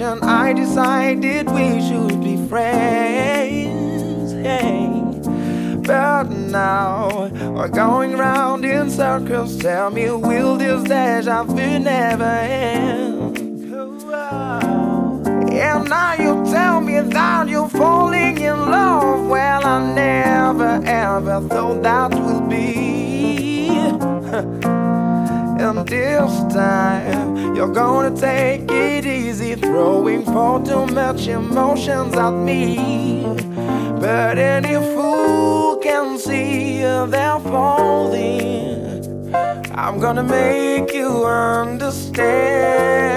conversation, I decided we should be friends. Hey. But now we're going round in circles. Tell me, will this deja vu never end? And now you tell me that you're falling in love. Well, I never ever thought that this time you're gonna take it easy, throwing far too much emotions at me. But any fool can see they're falling. I'm gonna make you understand.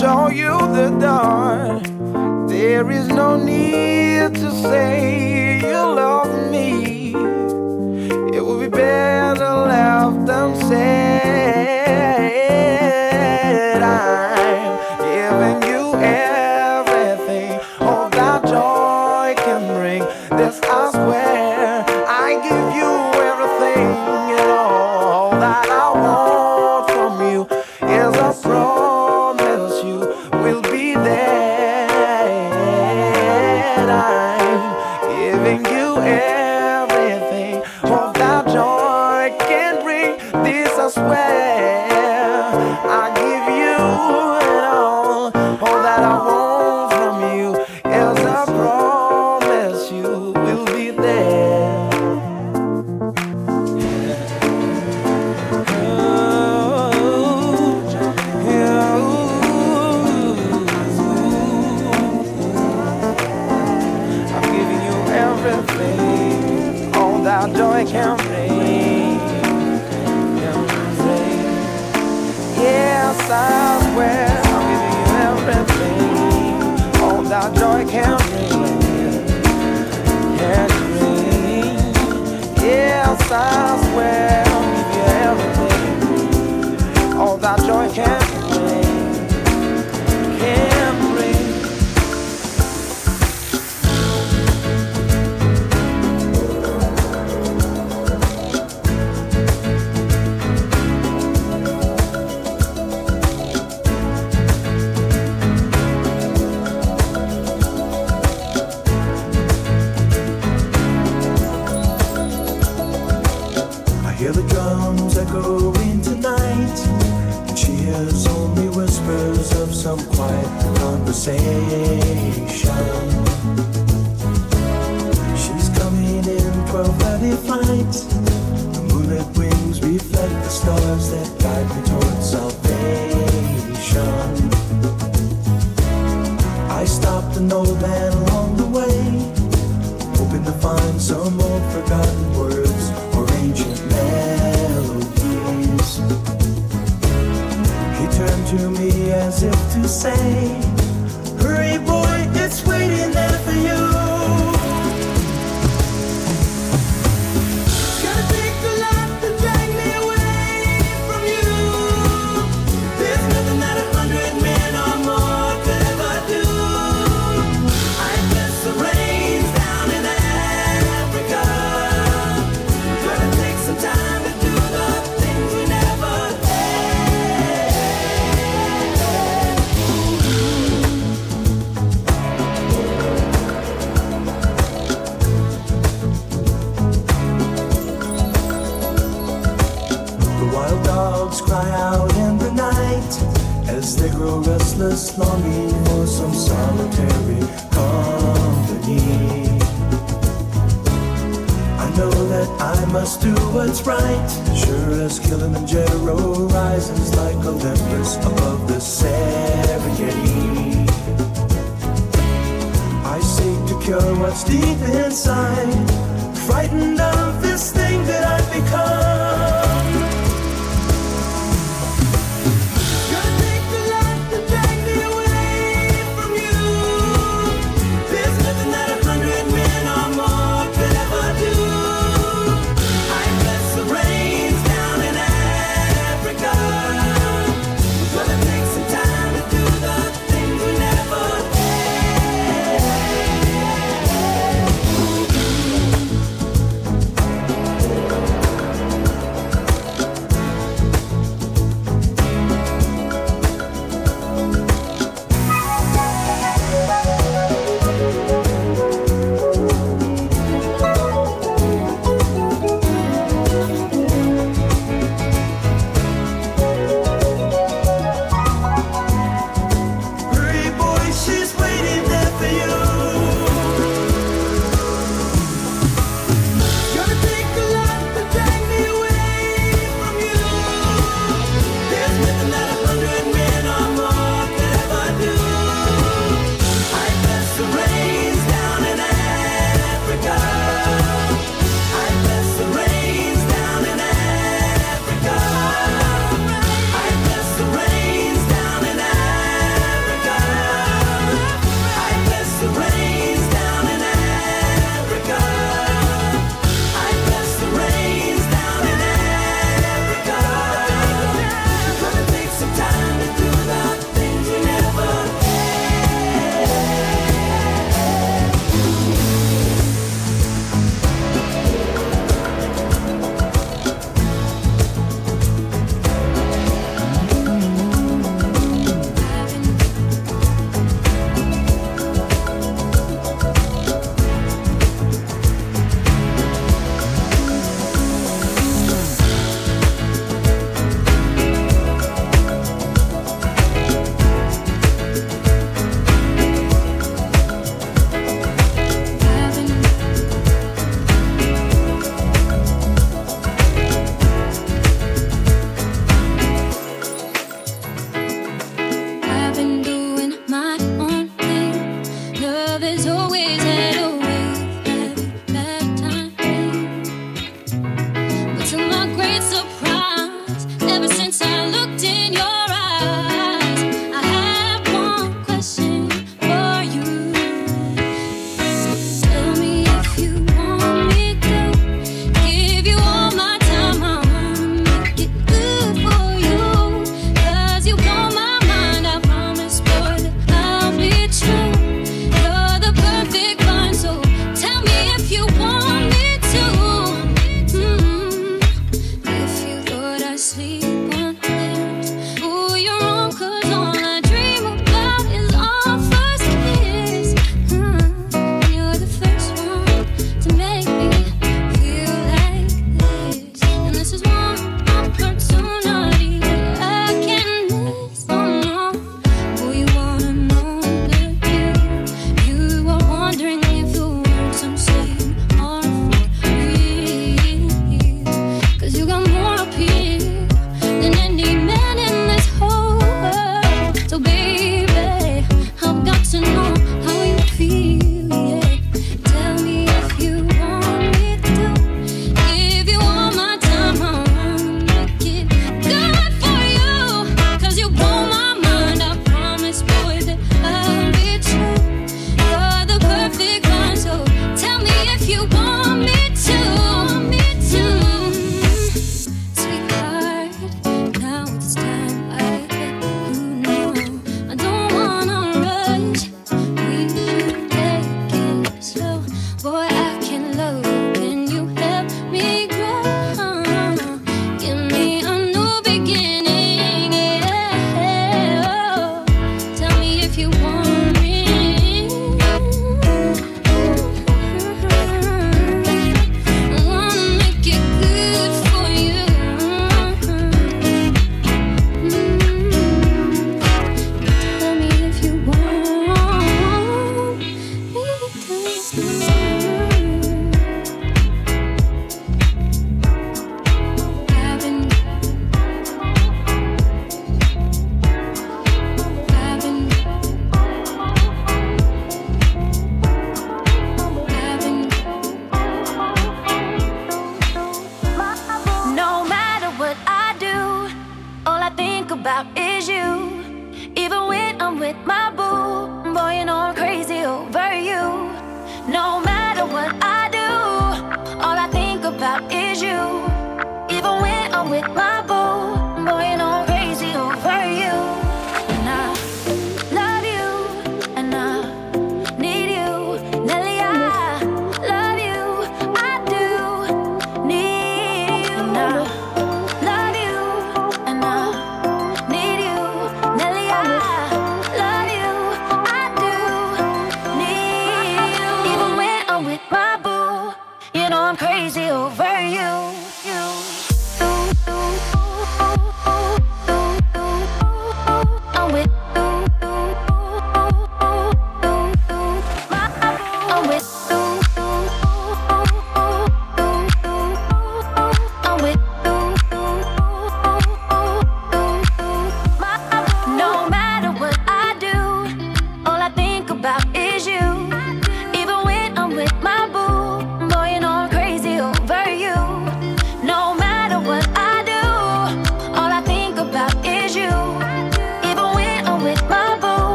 show you the door. There is no need to say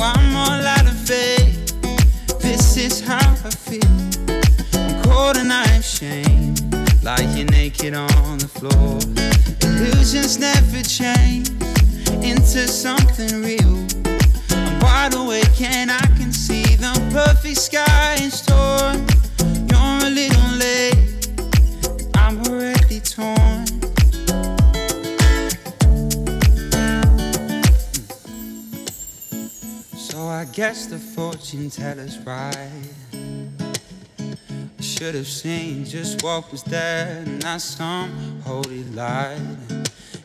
I'm all out of faith. This is how I feel. I'm cold and I'm ashamed. Lying naked on the floor. Illusions never change into something real. I the fortune teller's right. I should have seen just what was there, not some holy light.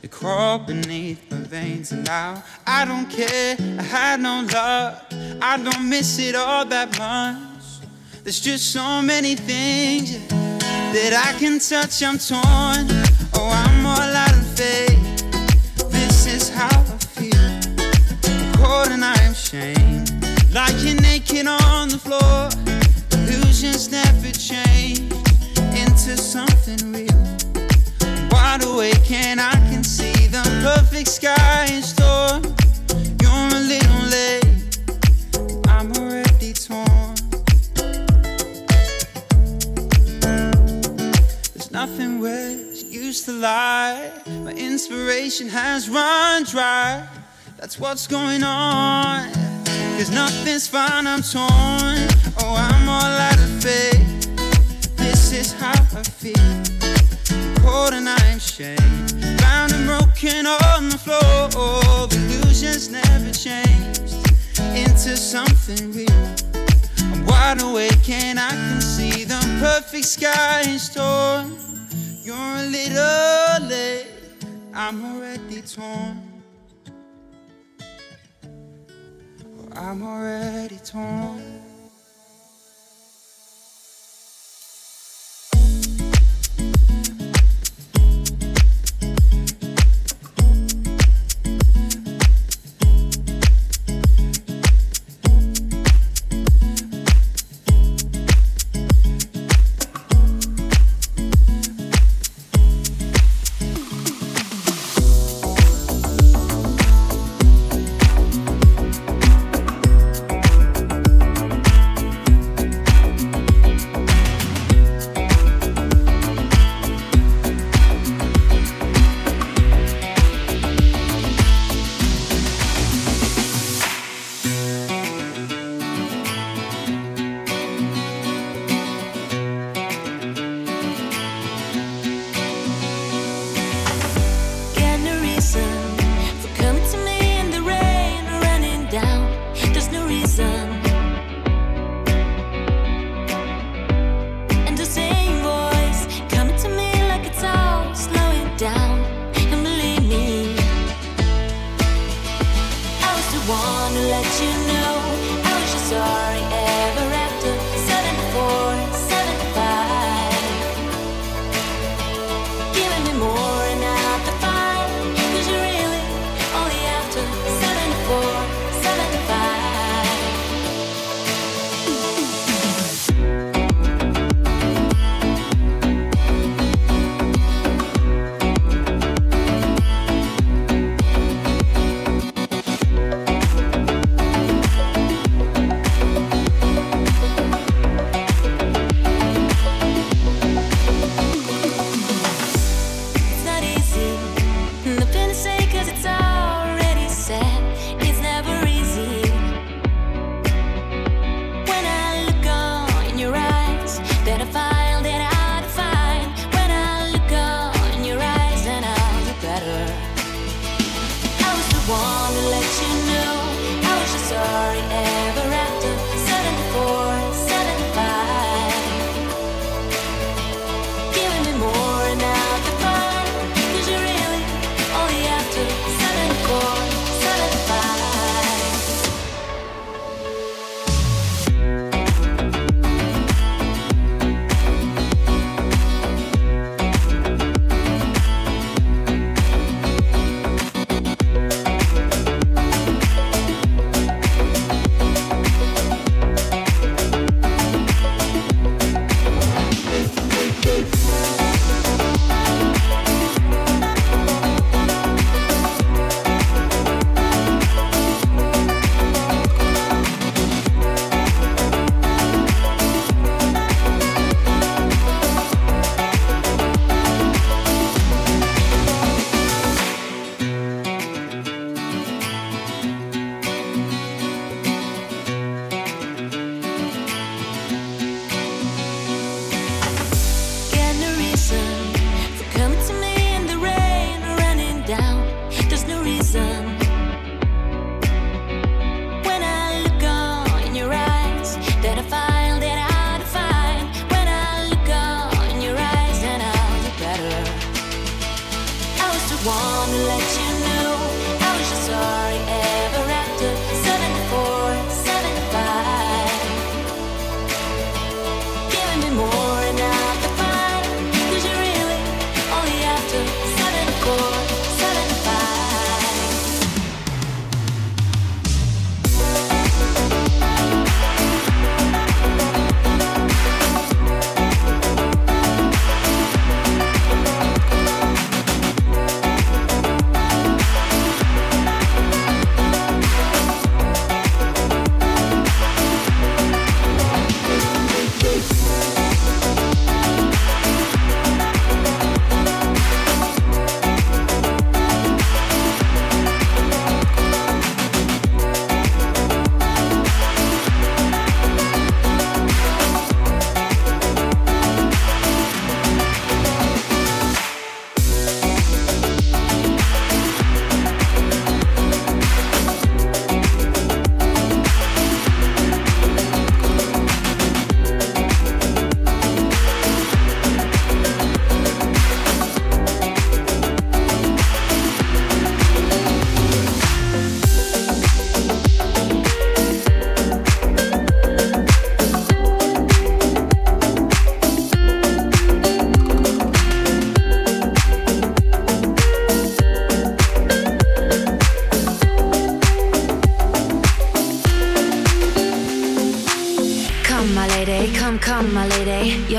It crawled beneath my veins, and now I don't care. I had no luck, I don't miss it all that much. There's just so many things that I can touch. I'm torn. Oh, I'm all out of faith. This is how I feel. Cold and I'm ashamed. Lying naked on the floor, illusions never change into something real. Wide awake and I can see the perfect sky in store. You're a little late, I'm already torn. There's nothing where used to lie. My inspiration has run dry. That's what's going on. Cause nothing's fine, I'm torn. Oh, I'm all out of faith. This is how I feel. Cold and I'm ashamed. Bound and broken on the floor. Illusions never changed into something real. I'm wide awake and I can see the perfect sky in store. You're a little late, I'm already torn. I'm already torn.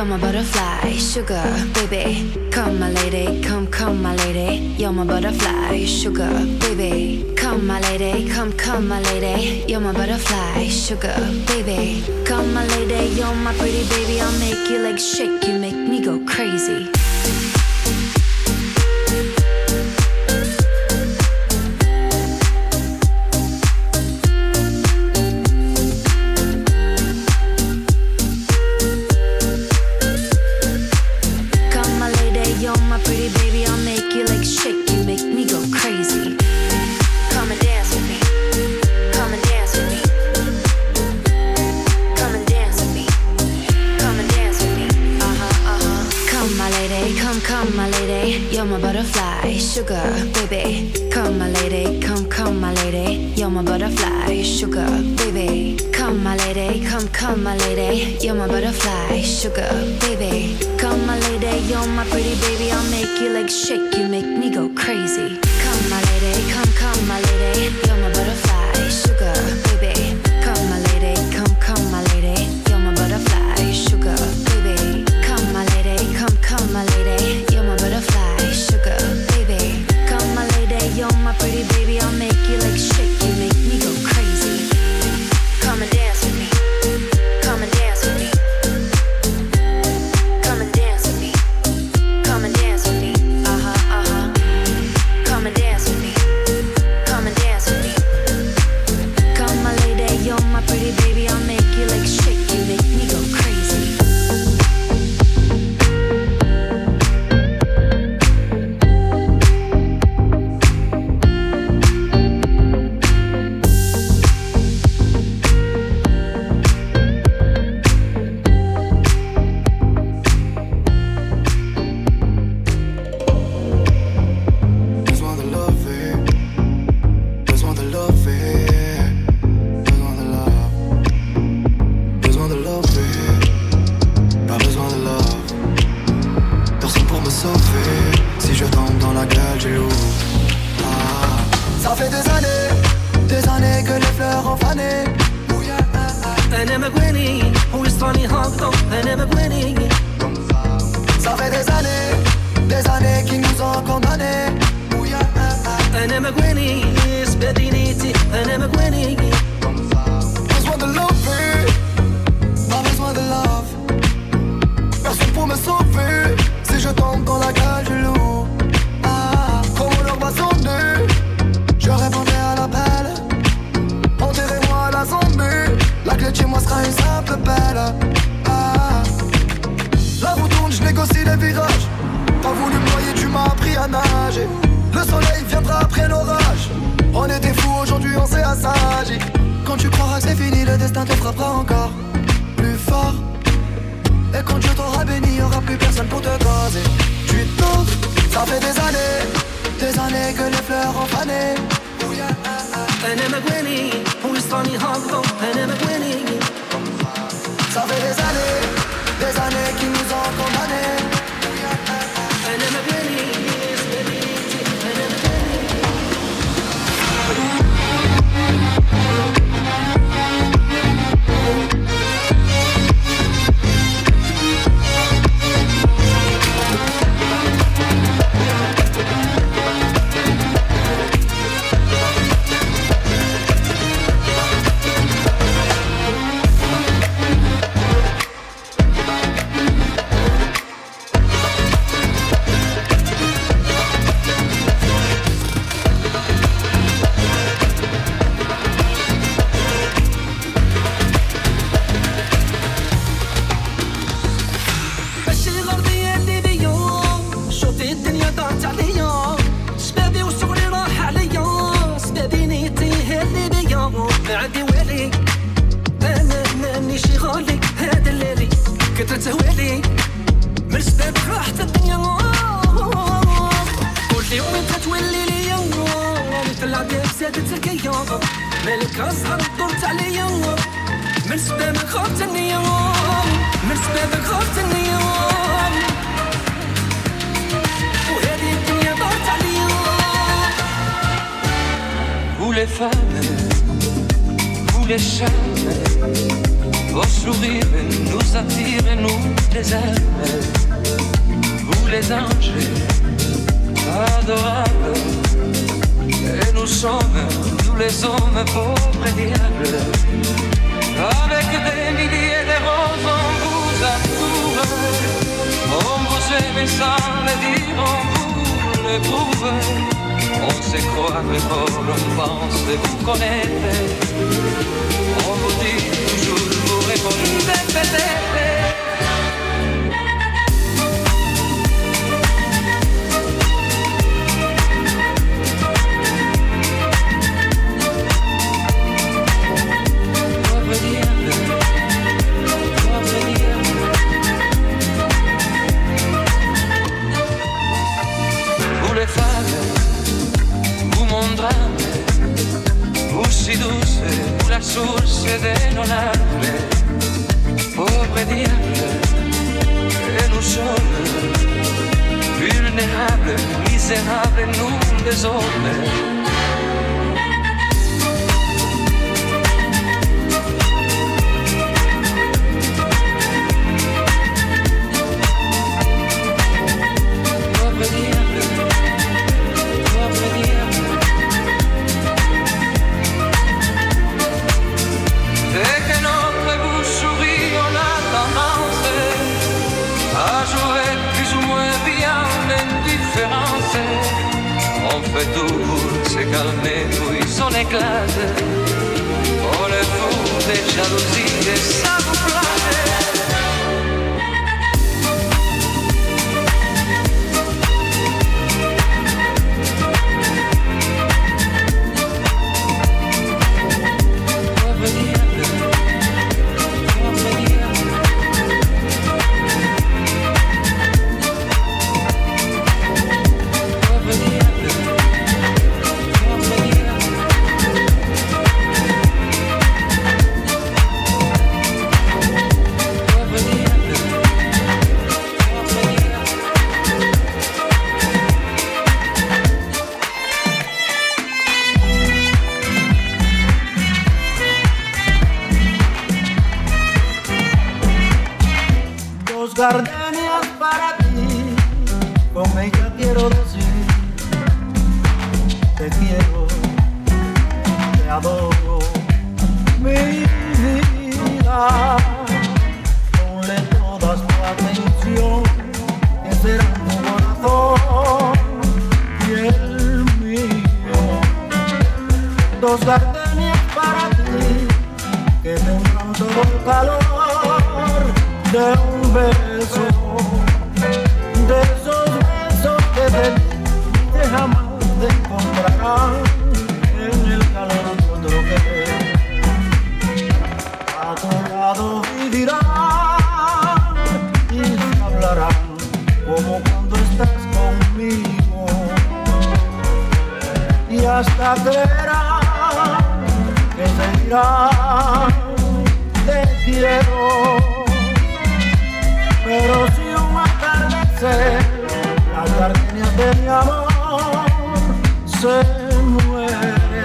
You're my butterfly, sugar, baby. Come, my lady, come, come, my lady. You're my butterfly, sugar, baby. Come, my lady, come, come, my lady. You're my butterfly, sugar, baby. Come, my lady, you're my pretty baby. I'll make you legs shake, you make me go crazy. your legs shake, you make me go crazy. Come, my lady, come, come, my lady. You're my butterfly, sugar. sorse, una sorse de non arde, povere diable, en un sol, vulnerable, miserable in un desordine. mes glaces, oh le des jalousies. gastadera que se irá, te quiero. Pero si un atardecer, la gardenia de mi amor se muere,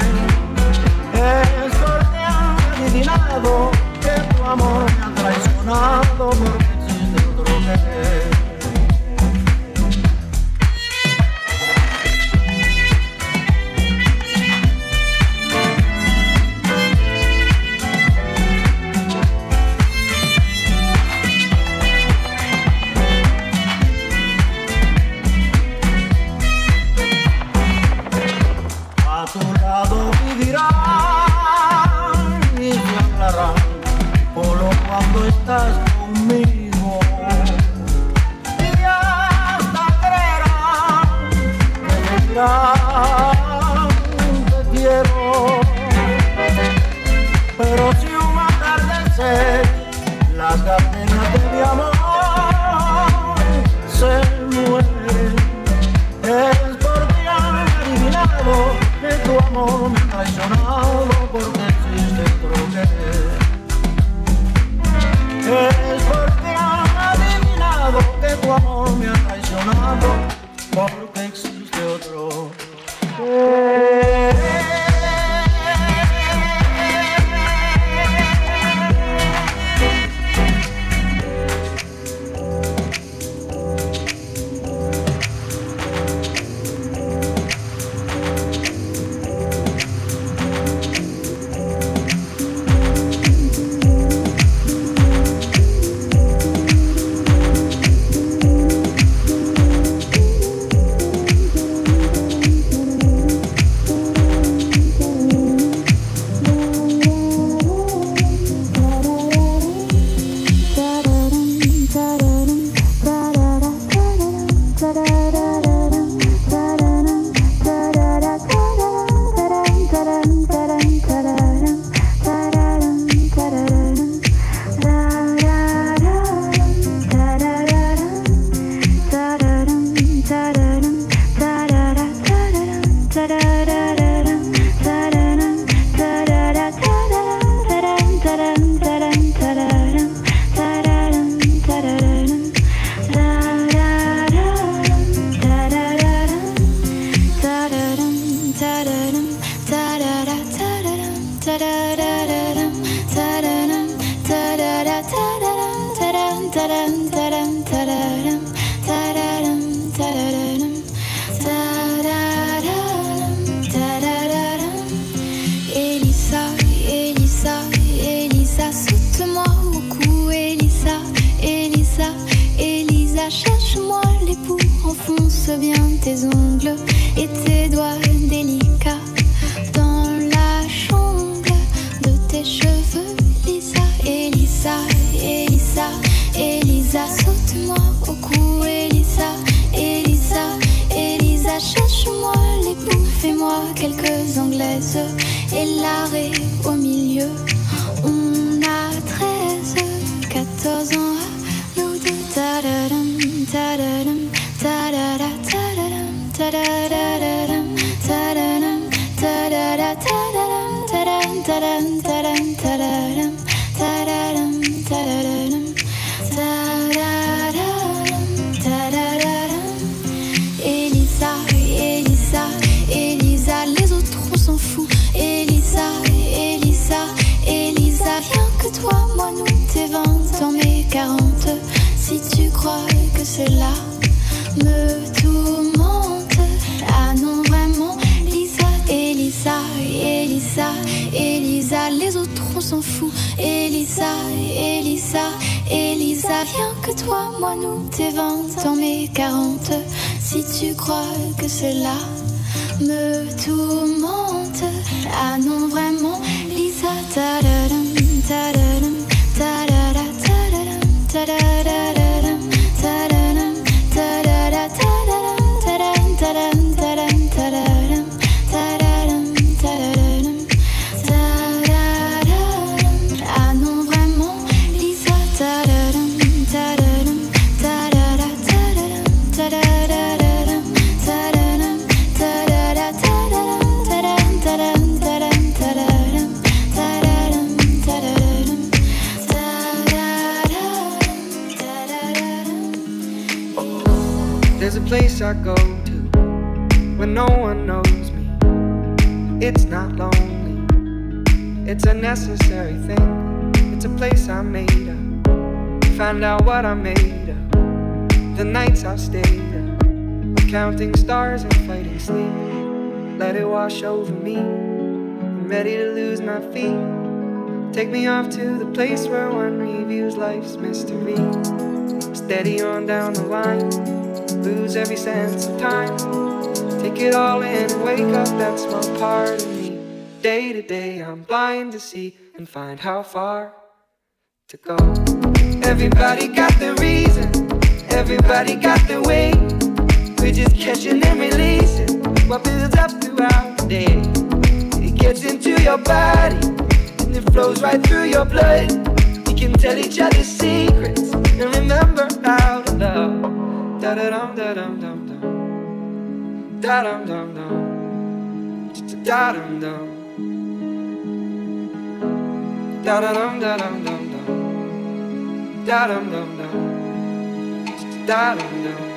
es cordial adivinado que tu amor me ha traicionado porque existe otro que sleep. Let it wash over me. I'm ready to lose my feet. Take me off to the place where one reviews life's mystery. Steady on down the line, lose every sense of time. Take it all in and wake up that small part of me. Day to day, I'm blind to see and find how far to go. Everybody got the reason, everybody got the way. We're just catching and releasing what builds up throughout the day. It gets into your body and it flows right through your blood. We can tell each other secrets and remember how to love. Da da dum da dum dum dum. Da dum dum dum. Da dum dum. Da da dum da dum dum dum. Da dum dum dum. Da dum dum.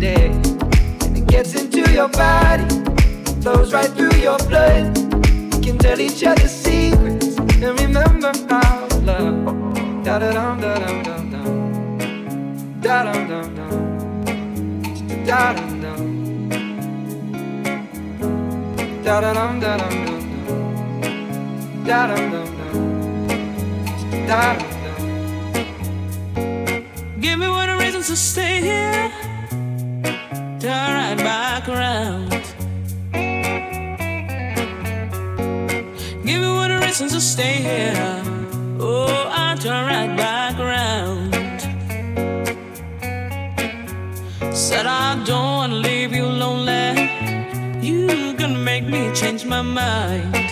day. And it gets into your body, flows right through your blood. We can tell each other secrets and remember to love. Da da dum da dum dum dum. Da dum dum dum. Da dum dum. Da da dum da dum dum dum. Da dum dum dum. Da dum dum. Give me one reason to stay here turn right back around. Give me one reason to stay here. Oh, I'll turn right back around. Said I don't wanna leave you lonely. You can make me change my mind.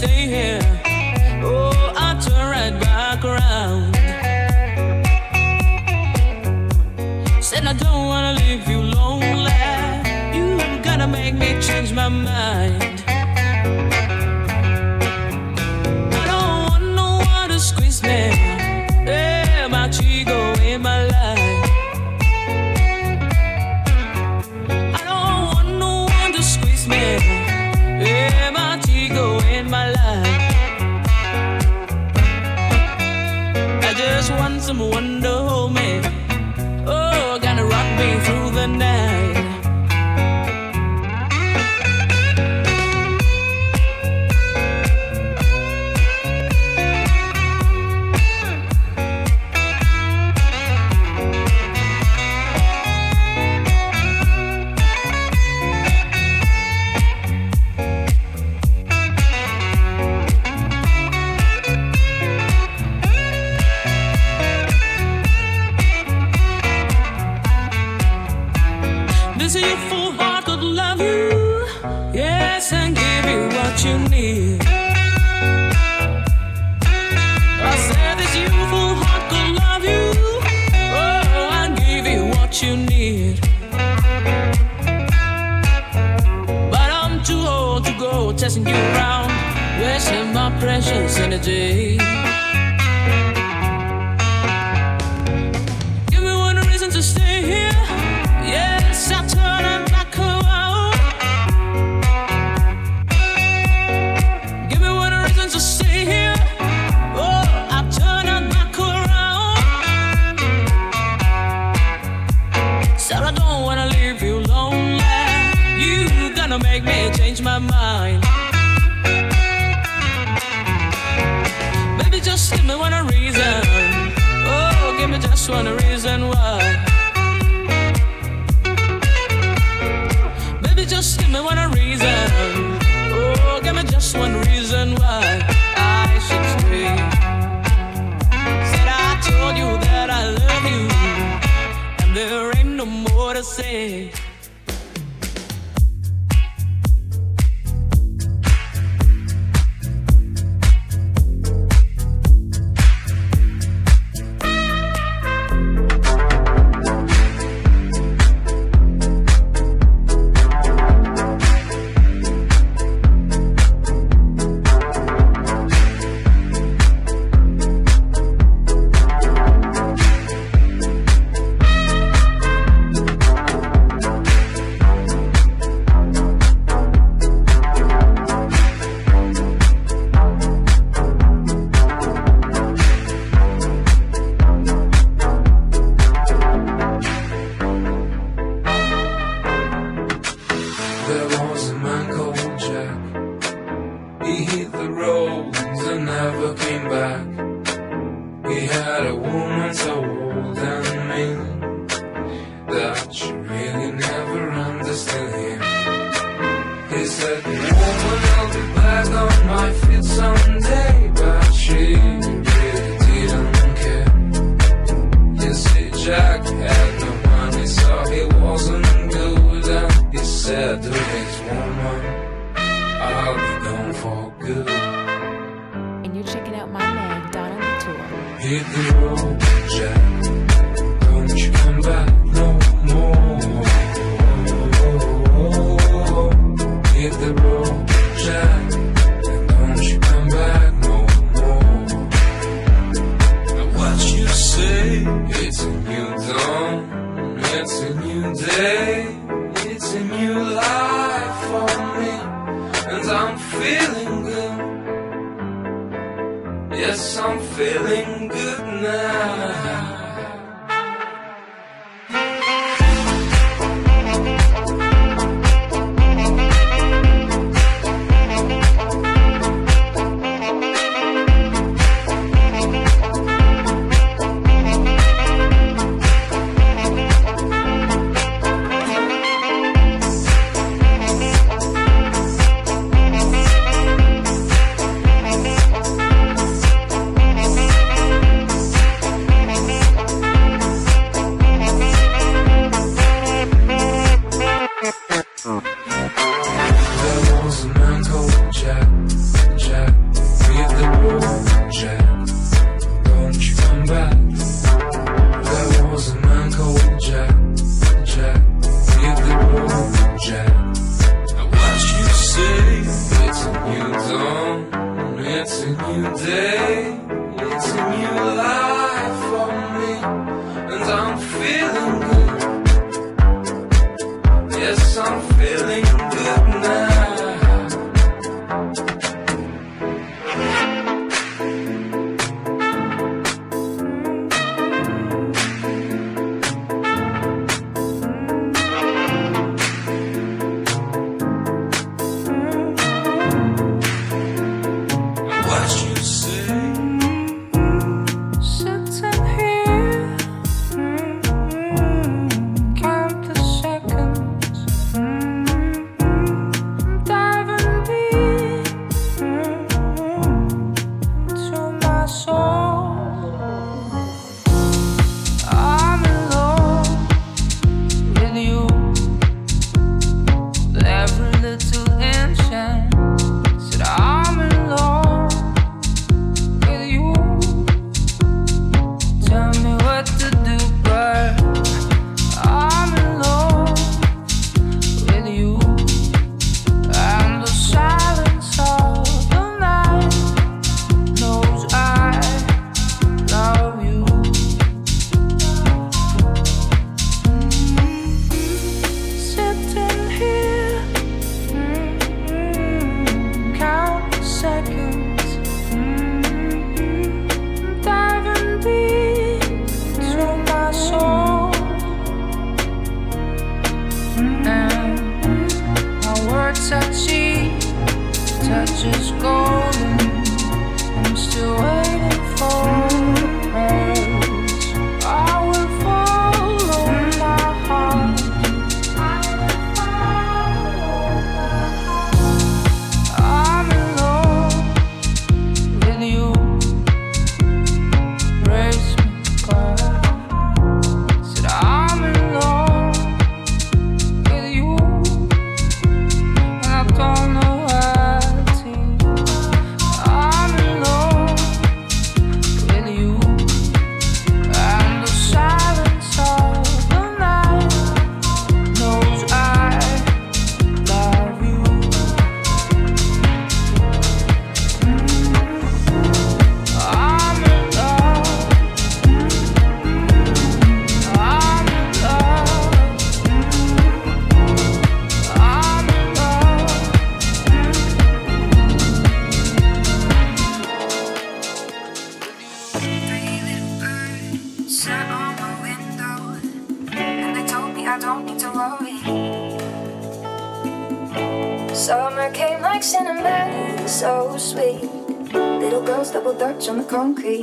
stay here. Oh, I turn right back around. Said I don't wanna leave you lonely. You gotta make me change my mind. my precious energy. They said the woman will be back on my feet someday, but she really didn't care. You see, Jack had no money, so he wasn't good. And he said to his woman, I'll be gone for good. And you're checking out my man, Donald Hit the road, Jack. Dutch on the concrete.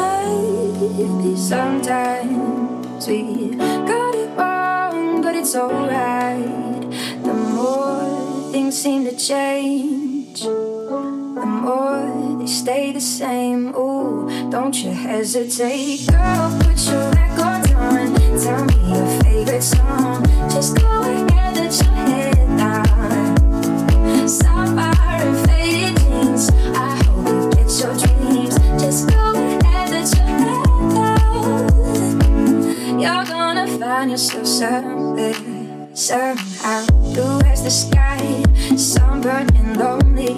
Maybe sometimes we got it wrong, but it's alright. The more things seem to change the more they stay the same. Ooh, don't you hesitate, girl. Put your record on. Tell me your favorite song. Just go ahead, let your head down. Sapphire find yourself somewhere, somehow. Blue as the sky, sunburned and lonely.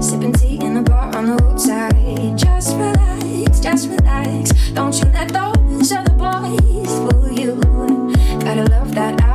Sipping tea in the bar on the roadside. Just relax, just relax. Don't you let those other boys fool you. Gotta love that afro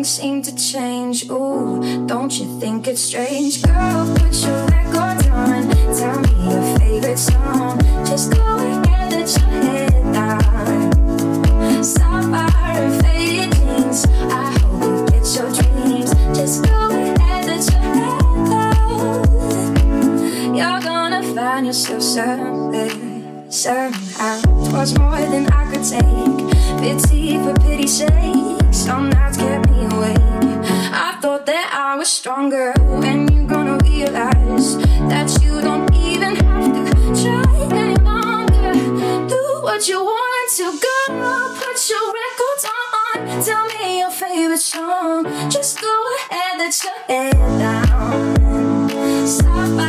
things seem to change. Ooh, don't you think it's strange? Girl, put your record on. Tell me your favorite song. Just go ahead, let your head down. Sapphire and faded jeans. I hope you get your dreams. Just go ahead, let your head down. You're gonna find yourself somewhere, somehow. was more than I could take. Pity for pity's sake. Some nights kept me awake. I thought that I was stronger. When you gonna realize that you don't even have to try any longer. Do what you want to go. Put your records on. Tell me your favorite song. Just go ahead, let your head down. time.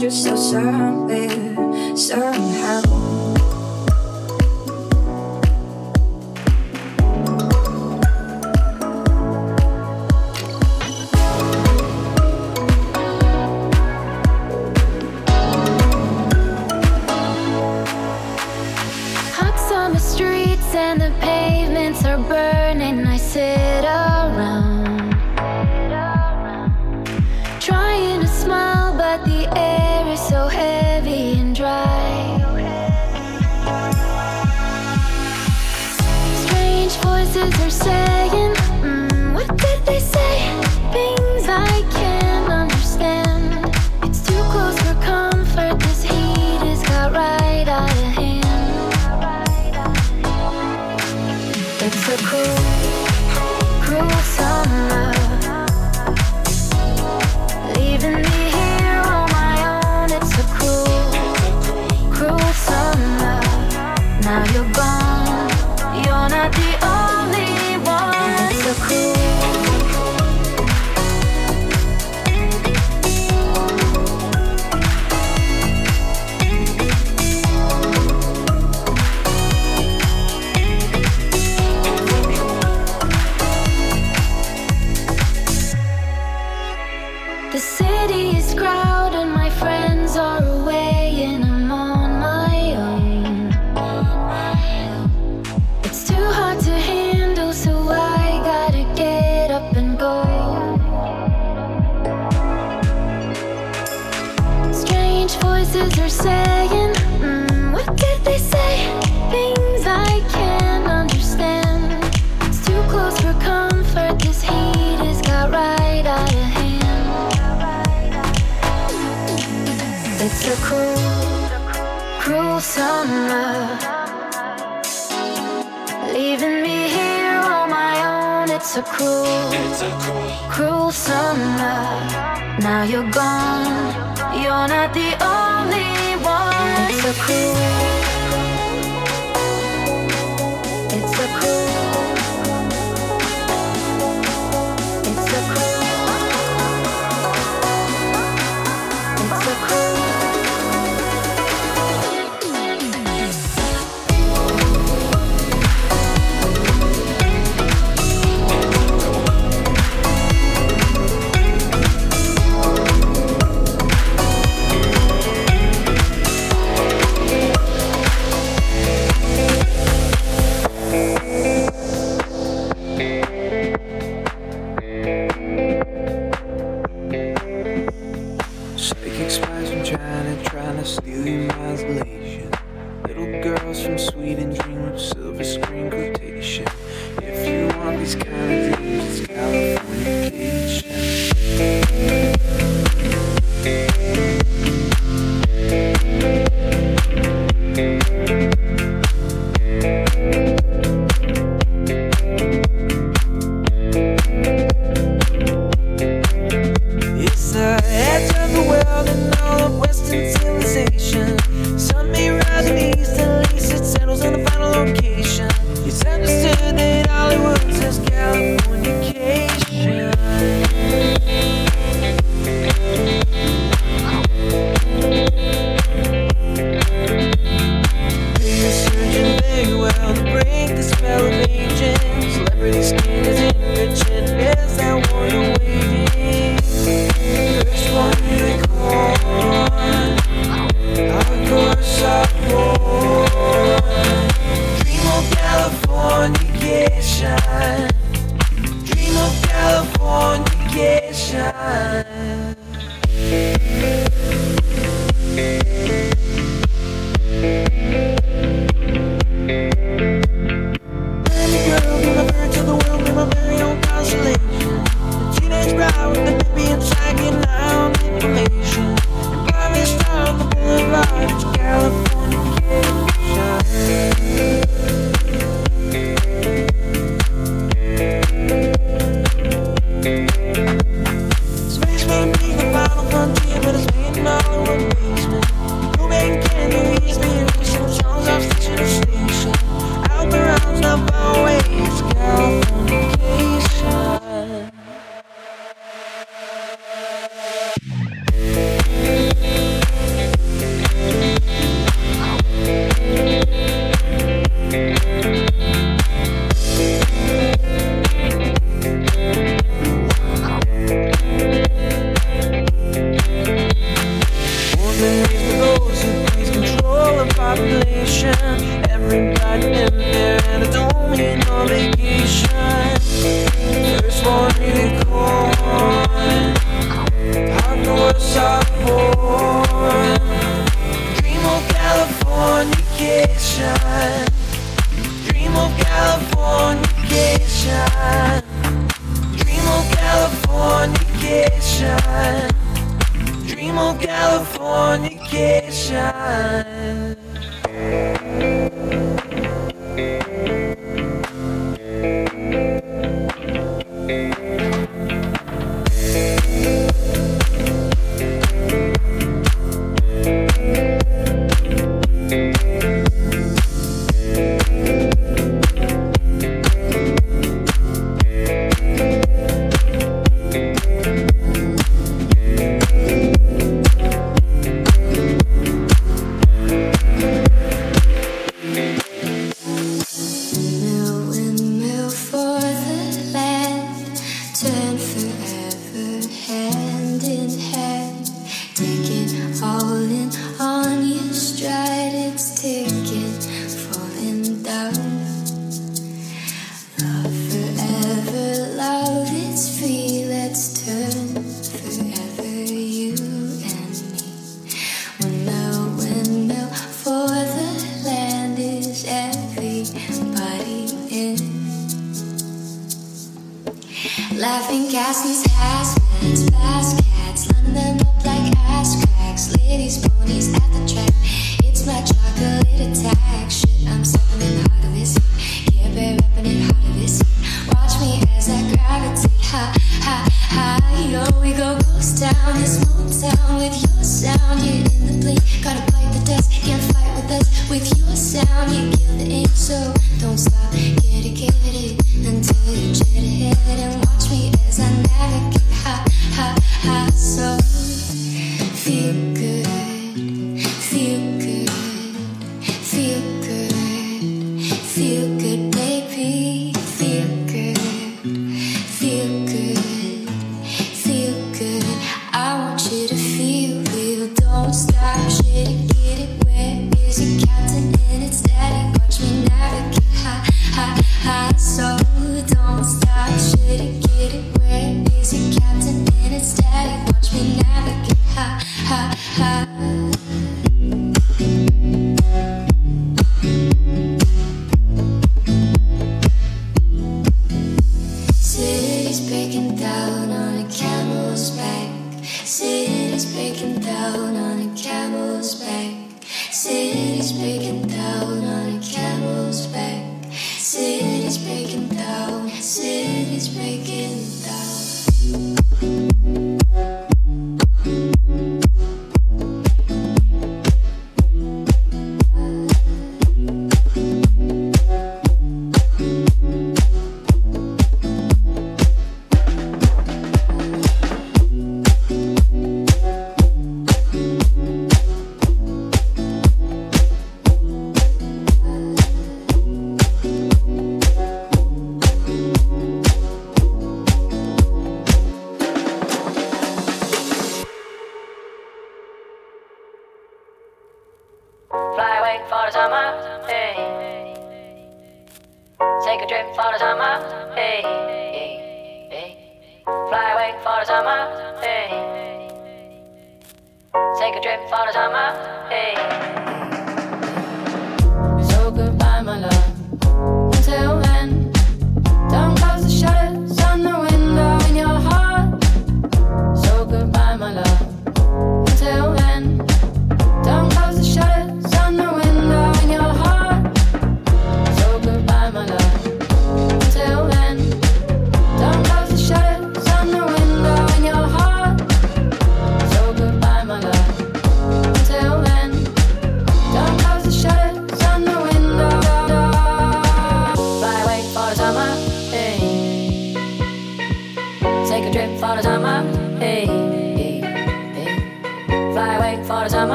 find yourself somewhere, somehow. Hot summer streets and the pavements are burning. I sit. cruel, it's a cruel, cruel summer. Now you're gone, you're not the only one. It's a cruel.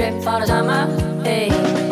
Take a trip for the summer, hey.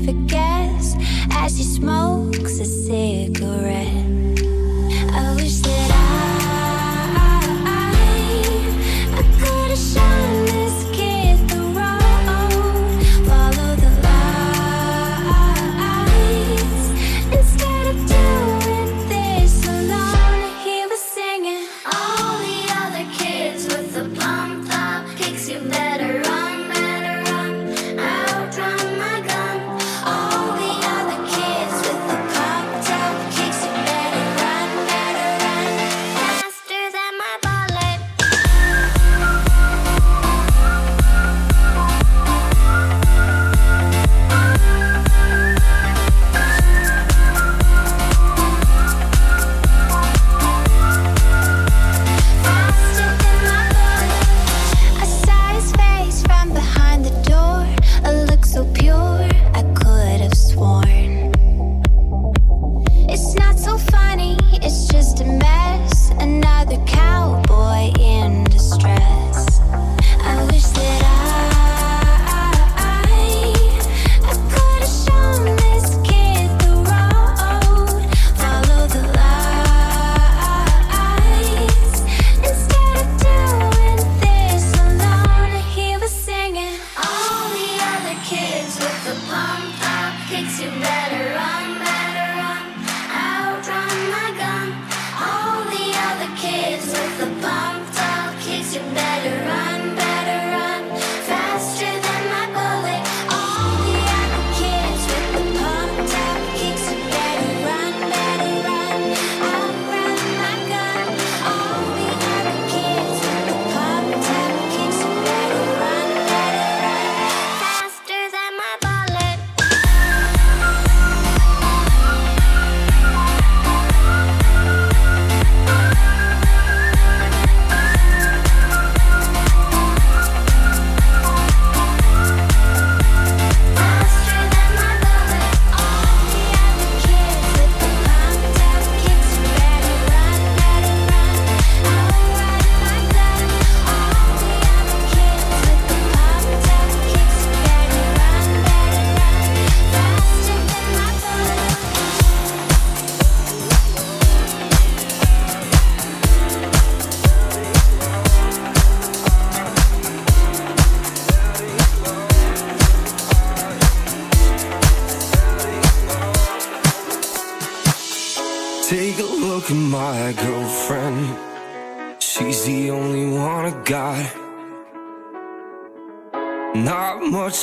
never guess as he smokes a cigarette.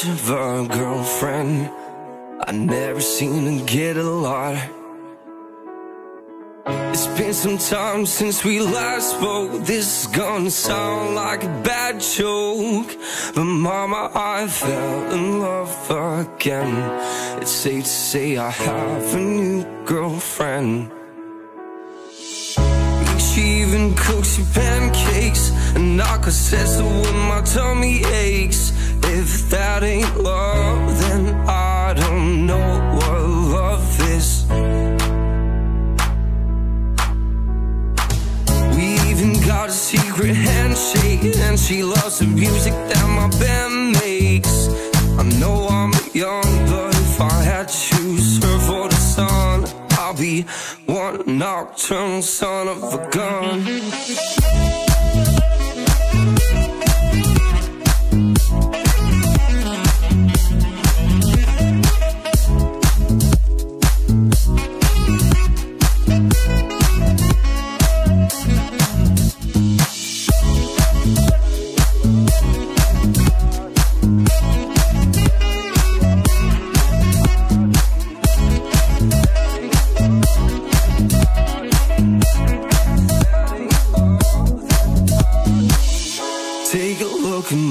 of a girlfriend. I never seem to get a lot. It's been some time since we last spoke. This is gonna sound like a bad joke. But mama, I fell in love again. It's safe to say I have a new girlfriend. She even cooks pancakes, and I could settle when my tummy aches. If that ain't love, then I don't know what love is. We even got a secret handshake, and she loves the music that my band makes. I know I'm young, but if I had to choose her for the sun, I'll be one nocturnal son of a gun.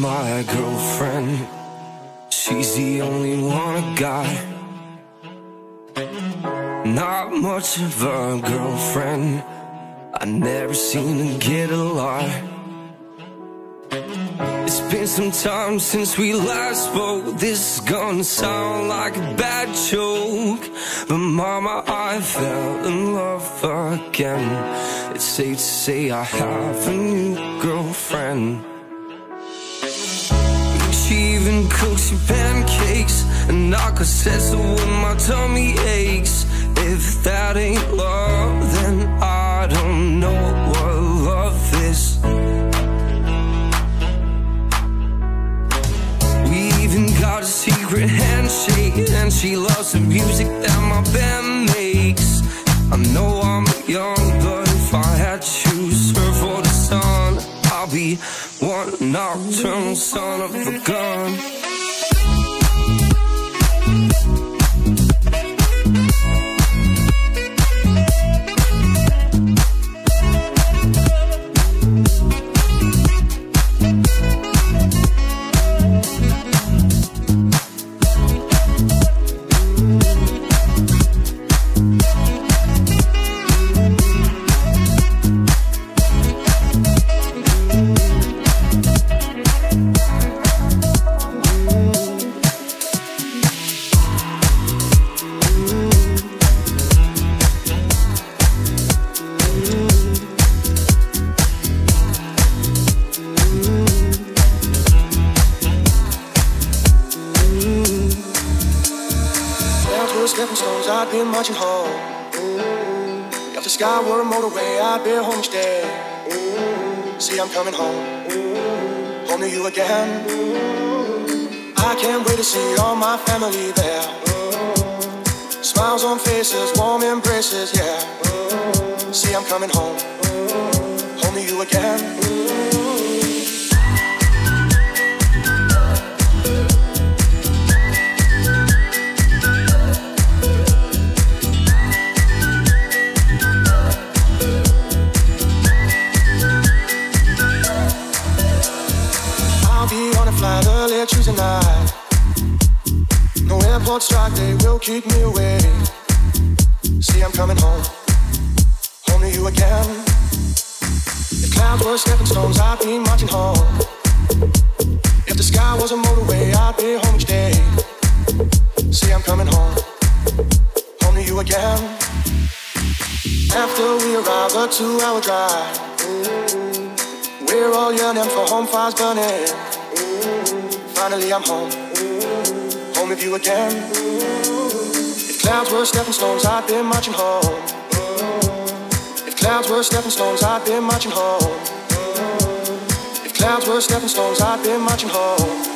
My girlfriend. She's the only one I got. Not much of a girlfriend. I never seen her get a lot. It's been some time since we last spoke. This is gonna sound like a bad joke. But mama, I fell in love again. It's safe to say I have a new girlfriend. Cooks you pancakes. And I could settle when my tummy aches. If that ain't love, then I don't know what love is. We even got a secret handshake. And she loves the music that my band makes. I know I'm young, but if I had to choose her for the sun I'll be one nocturnal son of a gun. My family there. Smiles on faces, warm embraces, yeah. See, I'm coming home, home to you again. I'll be on a flight early Tuesday night. Airport strike, they will keep me away. See, I'm coming home, home to you again. If clouds were stepping stones, I'd be marching home. If the sky was a motorway, I'd be home each day. See, I'm coming home, home to you again. After we arrive, a two-hour drive. We're all yearning for home fires burning. Finally, I'm home, with you again. If clouds were stepping stones, I'd be marching home. If clouds were stepping stones, I'd be marching home. If clouds were stepping stones, I'd be marching home.